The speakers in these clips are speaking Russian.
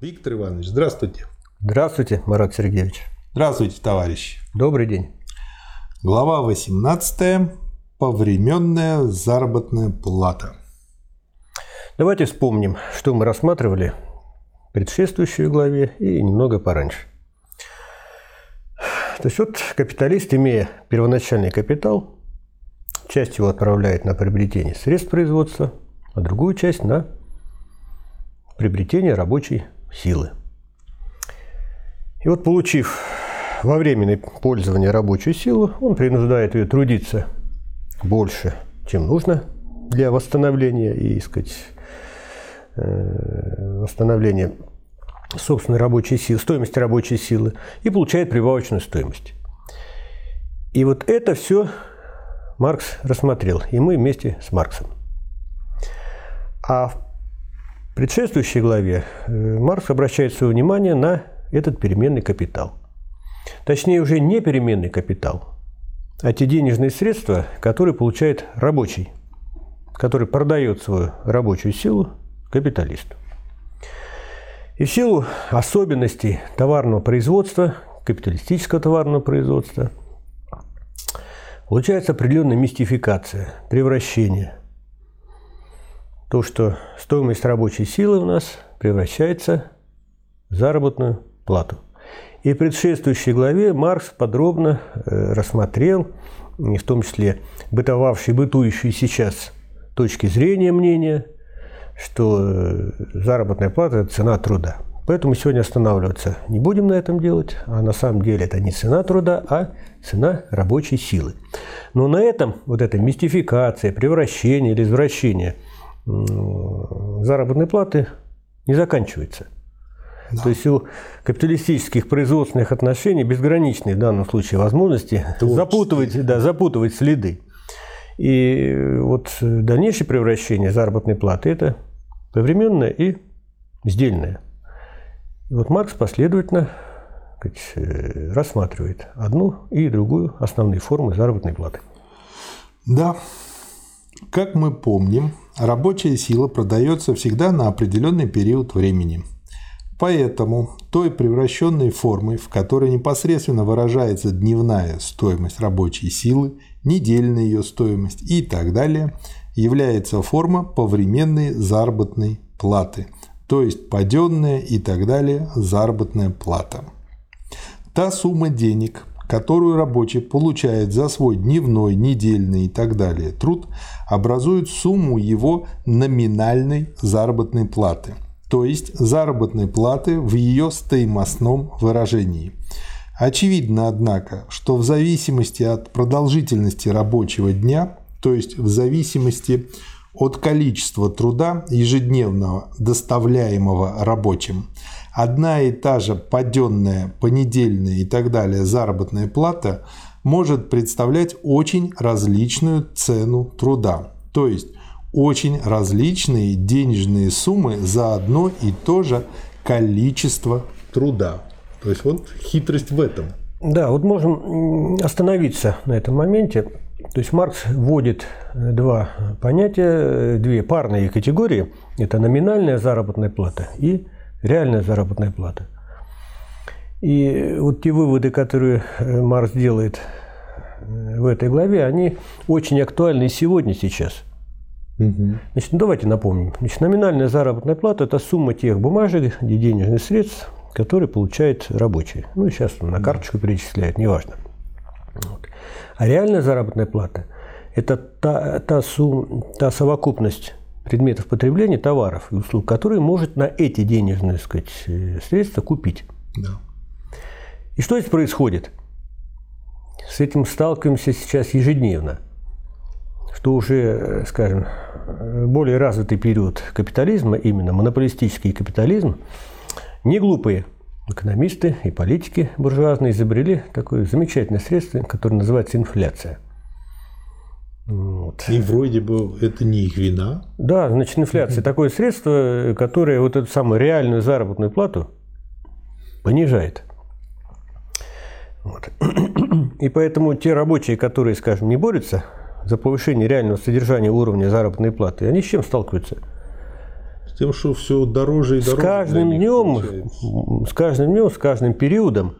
Виктор Иванович, здравствуйте. Здравствуйте, Марат Сергеевич. Здравствуйте, товарищи. Добрый день. Глава 18. Повременная заработная плата. Давайте вспомним, что мы рассматривали в предшествующей главе и немного пораньше. То есть вот капиталист, имея первоначальный капитал, часть его отправляет на приобретение средств производства, а другую часть на приобретение рабочей силы. И вот получив во временное пользование рабочую силу, он принуждает ее трудиться больше, чем нужно для восстановления и, сказать, э, восстановления собственной рабочей силы, стоимости рабочей силы, и получает прибавочную стоимость. И вот это все Маркс рассмотрел, и мы вместе с Марксом. А предшествующей главе э, Маркс обращает свое внимание на этот переменный капитал. Точнее, уже не переменный капитал, а те денежные средства, которые получает рабочий, который продает свою рабочую силу капиталисту. И в силу особенностей товарного производства, капиталистического товарного производства, получается определенная мистификация, превращение – то, что стоимость рабочей силы у нас превращается в заработную плату. И в предшествующей главе Маркс подробно э, рассмотрел, в том числе бытовавшие, бытующие сейчас точки зрения, мнения, что э, заработная плата – это цена труда. Поэтому сегодня останавливаться не будем на этом делать, а на самом деле это не цена труда, а цена рабочей силы. Но на этом вот эта мистификация, превращение или извращение – заработной платы не заканчивается. Да. То есть у капиталистических производственных отношений безграничные в данном случае возможности запутывать, да, запутывать следы. И вот дальнейшее превращение заработной платы – это повременное и сдельное. И вот Маркс последовательно сказать, э, рассматривает одну и другую основные формы заработной платы. Да, как мы помним, рабочая сила продается всегда на определенный период времени. Поэтому той превращенной формой, в которой непосредственно выражается дневная стоимость рабочей силы, недельная ее стоимость и так далее, является форма повременной заработной платы, то есть паденная и так далее заработная плата. Та сумма денег, которую рабочий получает за свой дневной, недельный и так далее труд, образует сумму его номинальной заработной платы, то есть заработной платы в ее стоимостном выражении. Очевидно, однако, что в зависимости от продолжительности рабочего дня, то есть в зависимости от количества труда ежедневного, доставляемого рабочим, одна и та же паденная, понедельная и так далее заработная плата может представлять очень различную цену труда, то есть очень различные денежные суммы за одно и то же количество труда. То есть вот хитрость в этом. Да, вот можем остановиться на этом моменте. То есть Маркс вводит два понятия, две парные категории. Это номинальная заработная плата и реальная заработная плата. И вот те выводы, которые э, Марс делает э, в этой главе, они очень актуальны сегодня, сейчас. Угу. Значит, ну, давайте напомним. Значит, номинальная заработная плата – это сумма тех бумажек, денежных средств, которые получает рабочий. Ну, сейчас на карточку перечисляют, неважно. Вот. А реальная заработная плата – это та, та, сумма, та совокупность предметов потребления, товаров и услуг, которые может на эти денежные сказать, э, средства купить. Да. И что здесь происходит? С этим сталкиваемся сейчас ежедневно, что уже, э, скажем, более развитый период капитализма, именно монополистический капитализм, не глупые экономисты и политики буржуазные изобрели такое замечательное средство, которое называется инфляция – вот. И вроде бы это не их вина. Да, значит, инфляция такое средство, которое вот эту самую реальную заработную плату понижает. Вот. И поэтому те рабочие, которые, скажем, не борются за повышение реального содержания уровня заработной платы, они с чем сталкиваются? Тем, что все дороже и дороже. С каждым днем, с каждым днем, с каждым периодом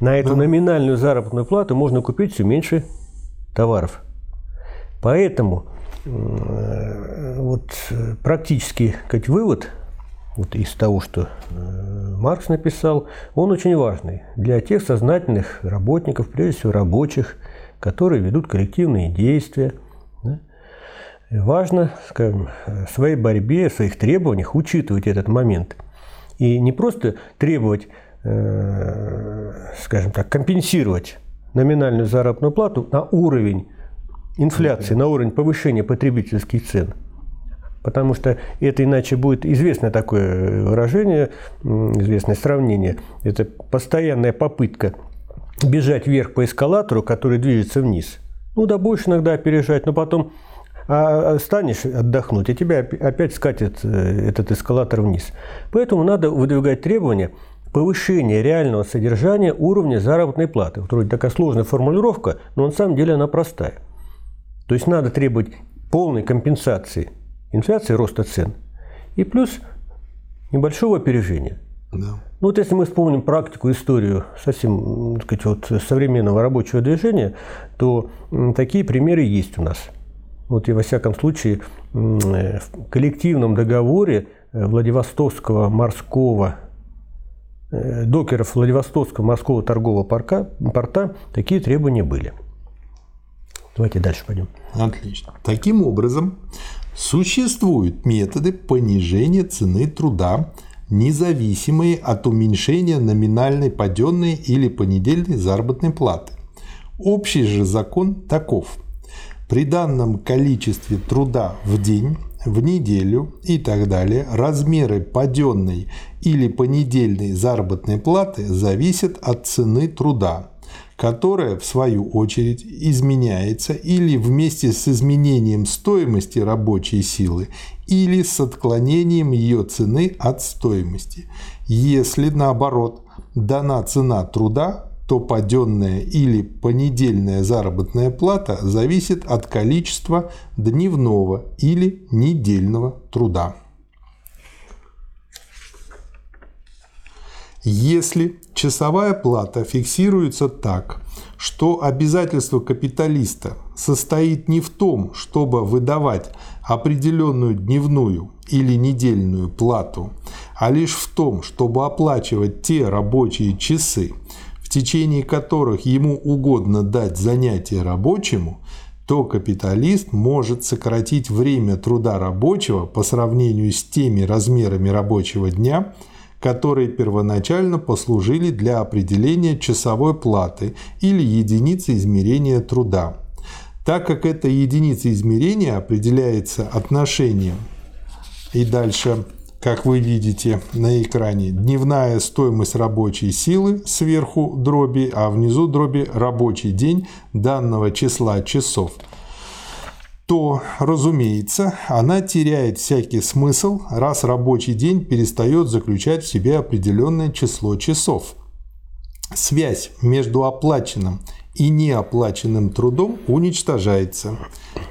на эту да. номинальную заработную плату можно купить все меньше товаров. Поэтому э, вот практически как вывод вот из того, что э, Маркс написал, он очень важный для тех сознательных работников, прежде всего рабочих, которые ведут коллективные действия. Да? Важно, скажем, в своей борьбе, в своих требованиях учитывать этот момент. И не просто требовать, э, скажем так, компенсировать номинальную заработную плату на уровень инфляции, на уровень повышения потребительских цен – Потому что это иначе будет известное такое выражение, известное сравнение. Это постоянная попытка бежать вверх по эскалатору, который движется вниз. Ну да, будешь иногда опережать, но потом а, а станешь отдохнуть, и тебя опять скатит э, этот эскалатор вниз. Поэтому надо выдвигать требования повышения реального содержания уровня заработной платы. Вот вроде такая сложная формулировка, но на самом деле она простая. То есть надо требовать полной компенсации инфляции, роста цен, и плюс небольшого опережения. Да. Ну вот если мы вспомним практику, историю совсем так сказать, вот, современного рабочего движения, то такие примеры есть у нас. Вот и во всяком случае в коллективном договоре э, Владивостокского морского э, докеров Владивостокского морского торгового порта, порта такие требования были. Давайте дальше пойдем. Отлично. Таким образом, Существуют методы понижения цены труда, независимые от уменьшения номинальной паденной или понедельной заработной платы. Общий же закон таков. При данном количестве труда в день, в неделю и так далее размеры паденной или понедельной заработной платы зависят от цены труда, которая, в свою очередь, изменяется или вместе с изменением стоимости рабочей силы, или с отклонением ее цены от стоимости. Если, наоборот, дана цена труда, то паденная или понедельная заработная плата зависит от количества дневного или недельного труда. Если часовая плата фиксируется так, что обязательство капиталиста состоит не в том, чтобы выдавать определенную дневную или недельную плату, а лишь в том, чтобы оплачивать те рабочие часы, в течение которых ему угодно дать занятие рабочему, то капиталист может сократить время труда рабочего по сравнению с теми размерами рабочего дня – которые первоначально послужили для определения часовой платы или единицы измерения труда. Так как эта единица измерения определяется отношением и дальше как вы видите на экране, дневная стоимость рабочей силы сверху дроби, а внизу дроби рабочий день данного числа часов – то, разумеется, она теряет всякий смысл, раз рабочий день перестает заключать в себе определенное число часов. Связь между оплаченным и неоплаченным трудом уничтожается.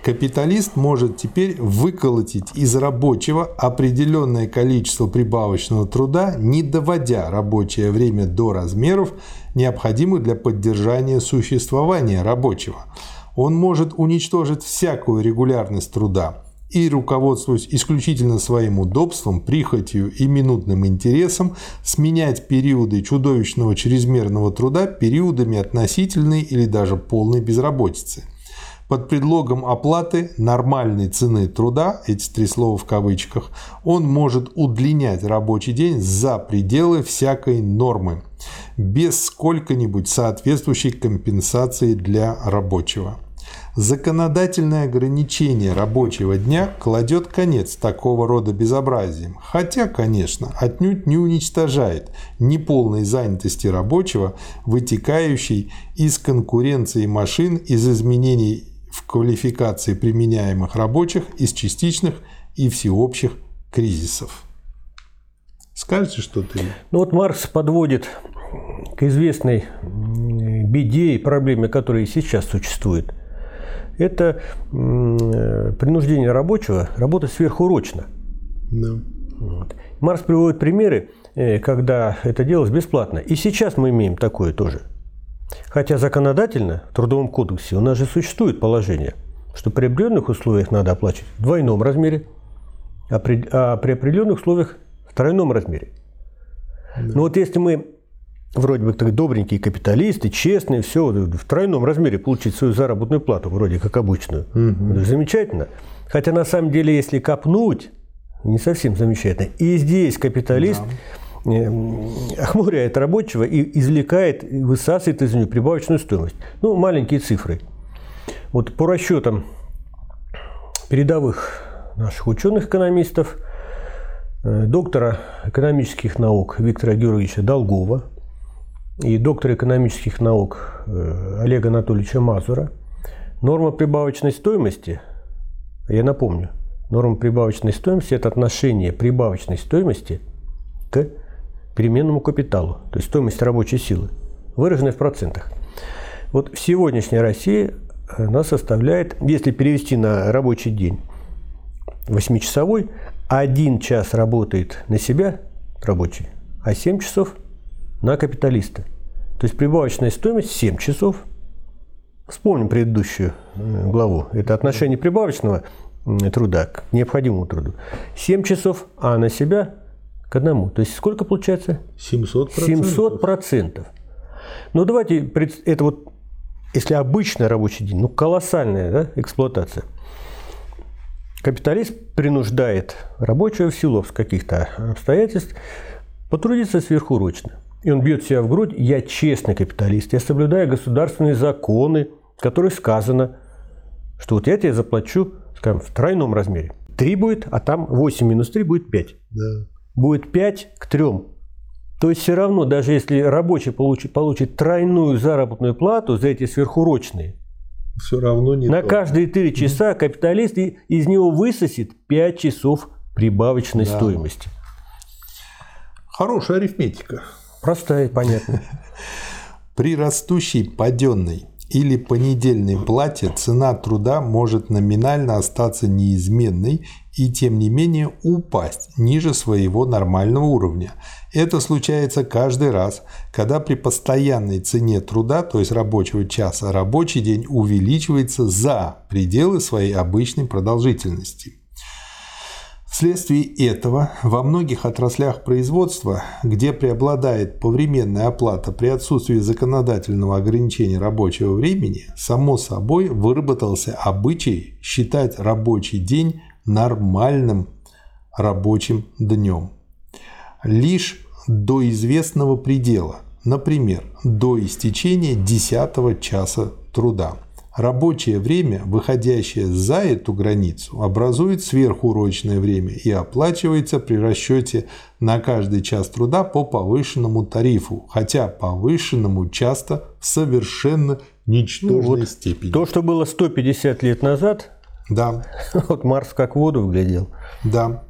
Капиталист может теперь выколотить из рабочего определенное количество прибавочного труда, не доводя рабочее время до размеров, необходимых для поддержания существования рабочего – он может уничтожить всякую регулярность труда и, руководствуясь исключительно своим удобством, прихотью и минутным интересом, сменять периоды чудовищного чрезмерного труда периодами относительной или даже полной безработицы. Под предлогом оплаты нормальной цены труда, эти три слова в кавычках, он может удлинять рабочий день за пределы всякой нормы, без сколько-нибудь соответствующей компенсации для рабочего. Законодательное ограничение рабочего дня кладет конец такого рода безобразиям, хотя, конечно, отнюдь не уничтожает неполной занятости рабочего, вытекающей из конкуренции машин, из изменений в квалификации применяемых рабочих, из частичных и всеобщих кризисов. Скажете что-то? Ну вот Маркс подводит к известной беде и проблеме, которая сейчас существует – это принуждение рабочего работать сверхурочно. Да. Вот. Маркс приводит примеры, э, когда это делалось бесплатно. И сейчас мы имеем такое тоже. Хотя законодательно в Трудовом кодексе у нас же существует положение, что при определенных условиях надо оплачивать в двойном размере, а при, а при определенных условиях в тройном размере. Да. Но вот если мы вроде бы так добренькие капиталисты, честные, все в тройном размере получить свою заработную плату, вроде как обычную, угу. замечательно. Хотя на самом деле, если копнуть, не совсем замечательно. И здесь капиталист да. Э, охмуряет рабочего и извлекает, высасывает из него прибавочную стоимость. Ну, маленькие цифры. Вот по расчетам передовых наших ученых-экономистов, э, доктора экономических наук Виктора Георгиевича Долгова и доктора экономических наук э, Олега Анатольевича Мазура, норма прибавочной стоимости, я напомню, Норма прибавочной стоимости – это отношение прибавочной стоимости к переменному капиталу, то есть стоимость рабочей силы, выраженной в процентах. Вот в сегодняшней России она составляет, если перевести на рабочий день 8-часовой, один час работает на себя рабочий, а 7 часов на капиталиста. То есть прибавочная стоимость 7 часов. Вспомним предыдущую э, главу. Это отношение прибавочного труда к необходимому труду. 7 часов, а на себя к одному. То есть сколько получается? 700 700 процентов. Ну давайте, это вот, если обычный рабочий день, ну колоссальная да, эксплуатация. Капиталист принуждает рабочего в силу каких-то обстоятельств потрудиться сверхурочно. И он бьет себя в грудь, я честный капиталист, я соблюдаю государственные законы, в которых сказано, что вот я тебе заплачу скажем, в тройном размере. 3 будет, а там 8 минус 3 будет 5. Да. Будет 5 к 3. То есть все равно, даже если рабочий получит, получит тройную заработную плату за эти сверхурочные, все равно не На то. каждые 3 часа капиталист из него высосет 5 часов прибавочной да. стоимости. Хорошая арифметика. Простая, понятная. При растущей паденной или понедельной плате цена труда может номинально остаться неизменной и тем не менее упасть ниже своего нормального уровня. Это случается каждый раз, когда при постоянной цене труда, то есть рабочего часа, рабочий день увеличивается за пределы своей обычной продолжительности. Вследствие этого во многих отраслях производства, где преобладает повременная оплата при отсутствии законодательного ограничения рабочего времени, само собой выработался обычай считать рабочий день нормальным рабочим днем. Лишь до известного предела, например, до истечения 10 часа труда – Рабочее время, выходящее за эту границу, образует сверхурочное время и оплачивается при расчете на каждый час труда по повышенному тарифу, хотя повышенному часто в совершенно ничтожной ну, вот степени. То, что было 150 лет назад, да. вот Марс как воду выглядел. Да.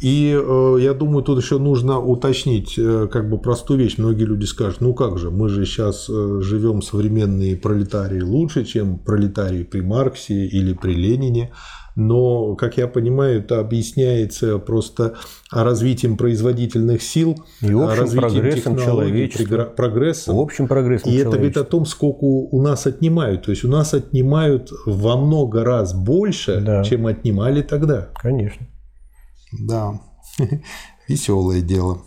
И э, я думаю, тут еще нужно уточнить э, как бы простую вещь. Многие люди скажут, ну как же, мы же сейчас э, живем современные пролетарии лучше, чем пролетарии при Марксе или при Ленине. Но, как я понимаю, это объясняется просто развитием производительных сил, и общим развитием прогрессом человечества. прогрессом. В общем прогрессом И это говорит о том, сколько у нас отнимают. То есть у нас отнимают во много раз больше, да. чем отнимали тогда. Конечно. Да, веселое дело.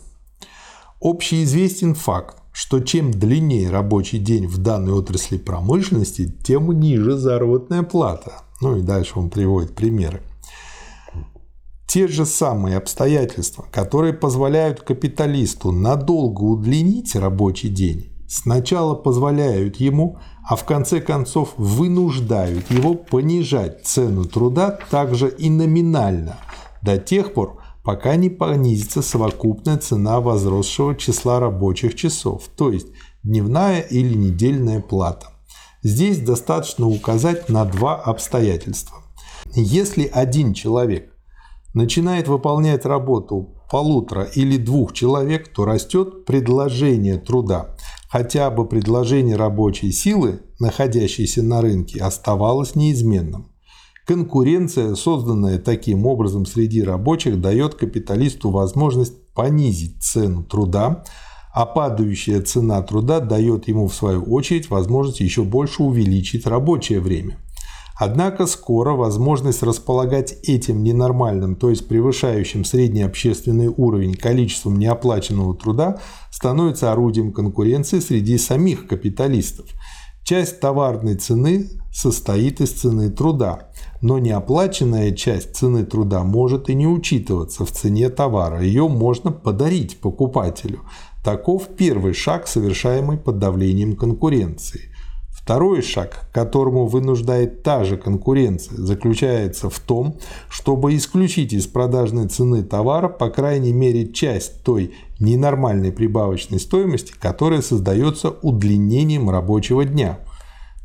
Общеизвестен факт, что чем длиннее рабочий день в данной отрасли промышленности, тем ниже заработная плата. Ну и дальше он приводит примеры. Те же самые обстоятельства, которые позволяют капиталисту надолго удлинить рабочий день, сначала позволяют ему, а в конце концов вынуждают его понижать цену труда также и номинально – до тех пор, пока не понизится совокупная цена возросшего числа рабочих часов, то есть дневная или недельная плата. Здесь достаточно указать на два обстоятельства. Если один человек начинает выполнять работу полутора или двух человек, то растет предложение труда. Хотя бы предложение рабочей силы, находящейся на рынке, оставалось неизменным. Конкуренция, созданная таким образом среди рабочих, дает капиталисту возможность понизить цену труда, а падающая цена труда дает ему в свою очередь возможность еще больше увеличить рабочее время. Однако скоро возможность располагать этим ненормальным, то есть превышающим средний общественный уровень количеством неоплаченного труда, становится орудием конкуренции среди самих капиталистов. Часть товарной цены состоит из цены труда, но неоплаченная часть цены труда может и не учитываться в цене товара, ее можно подарить покупателю. Таков первый шаг, совершаемый под давлением конкуренции. Второй шаг, к которому вынуждает та же конкуренция, заключается в том, чтобы исключить из продажной цены товара по крайней мере часть той ненормальной прибавочной стоимости, которая создается удлинением рабочего дня.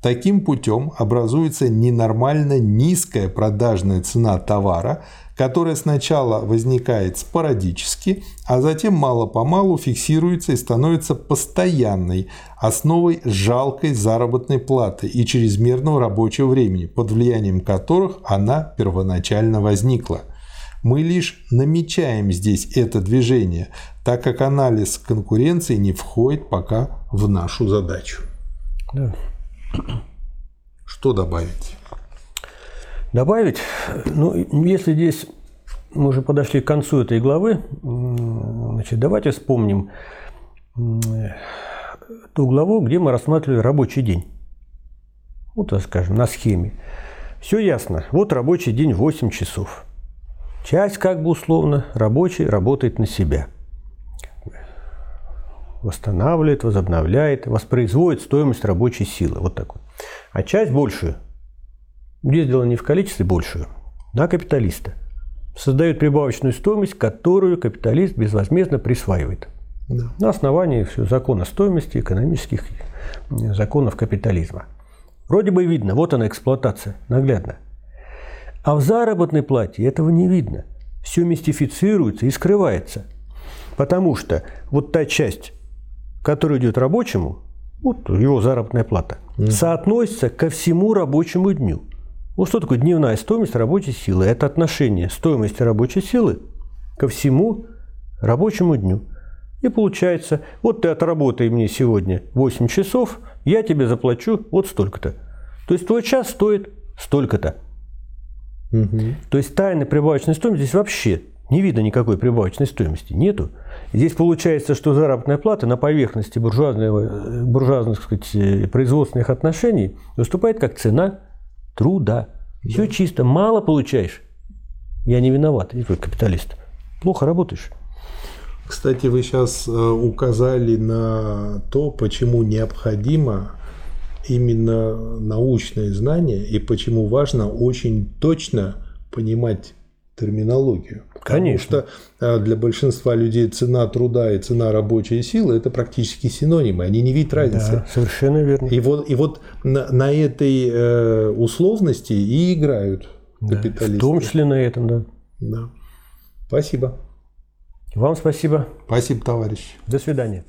Таким путем образуется ненормально низкая продажная цена товара, которая сначала возникает спорадически, а затем мало-помалу фиксируется и становится постоянной основой жалкой заработной платы и чрезмерного рабочего времени, под влиянием которых она первоначально возникла. Мы лишь намечаем здесь это движение, так как анализ конкуренции не входит пока в нашу задачу. Да. Что добавить? Добавить? Ну, если здесь мы уже подошли к концу этой главы, значит, давайте вспомним ту главу, где мы рассматривали рабочий день. Вот, так скажем, на схеме. Все ясно. Вот рабочий день 8 часов. Часть, как бы условно, рабочий работает на себя. Восстанавливает, возобновляет, воспроизводит стоимость рабочей силы. Вот так. А часть большую, здесь дело не в количестве, большую, на капиталиста. Создает прибавочную стоимость, которую капиталист безвозмездно присваивает. Да. На основании все, закона стоимости, экономических э, законов капитализма. Вроде бы видно, вот она эксплуатация, наглядно. А в заработной плате этого не видно. Все мистифицируется и скрывается. Потому что вот та часть, которая идет рабочему, вот его заработная плата, mm. соотносится ко всему рабочему дню. Вот что такое дневная стоимость рабочей силы? Это отношение стоимости рабочей силы ко всему рабочему дню. И получается, вот ты отработай мне сегодня 8 часов, я тебе заплачу вот столько-то. То есть твой час стоит столько-то. Угу. То есть тайны прибавочной стоимости здесь вообще не видно никакой прибавочной стоимости. Нету. Здесь получается, что заработная плата на поверхности буржуазных, буржуазных сказать, производственных отношений выступает как цена труда. Да. Все чисто. Мало получаешь. Я не виноват. Я капиталист. Плохо работаешь. Кстати, вы сейчас э, указали на то, почему необходимо именно научное знание и почему важно очень точно понимать терминологию. Конечно. Потому что э, для большинства людей цена труда и цена рабочей силы – это практически синонимы, они не видят разницы. Да, совершенно верно. И вот, и вот на, на этой э, условности и играют да, капиталисты. В том числе на этом, да. Да. Спасибо. Вам спасибо. Спасибо, товарищ. До свидания.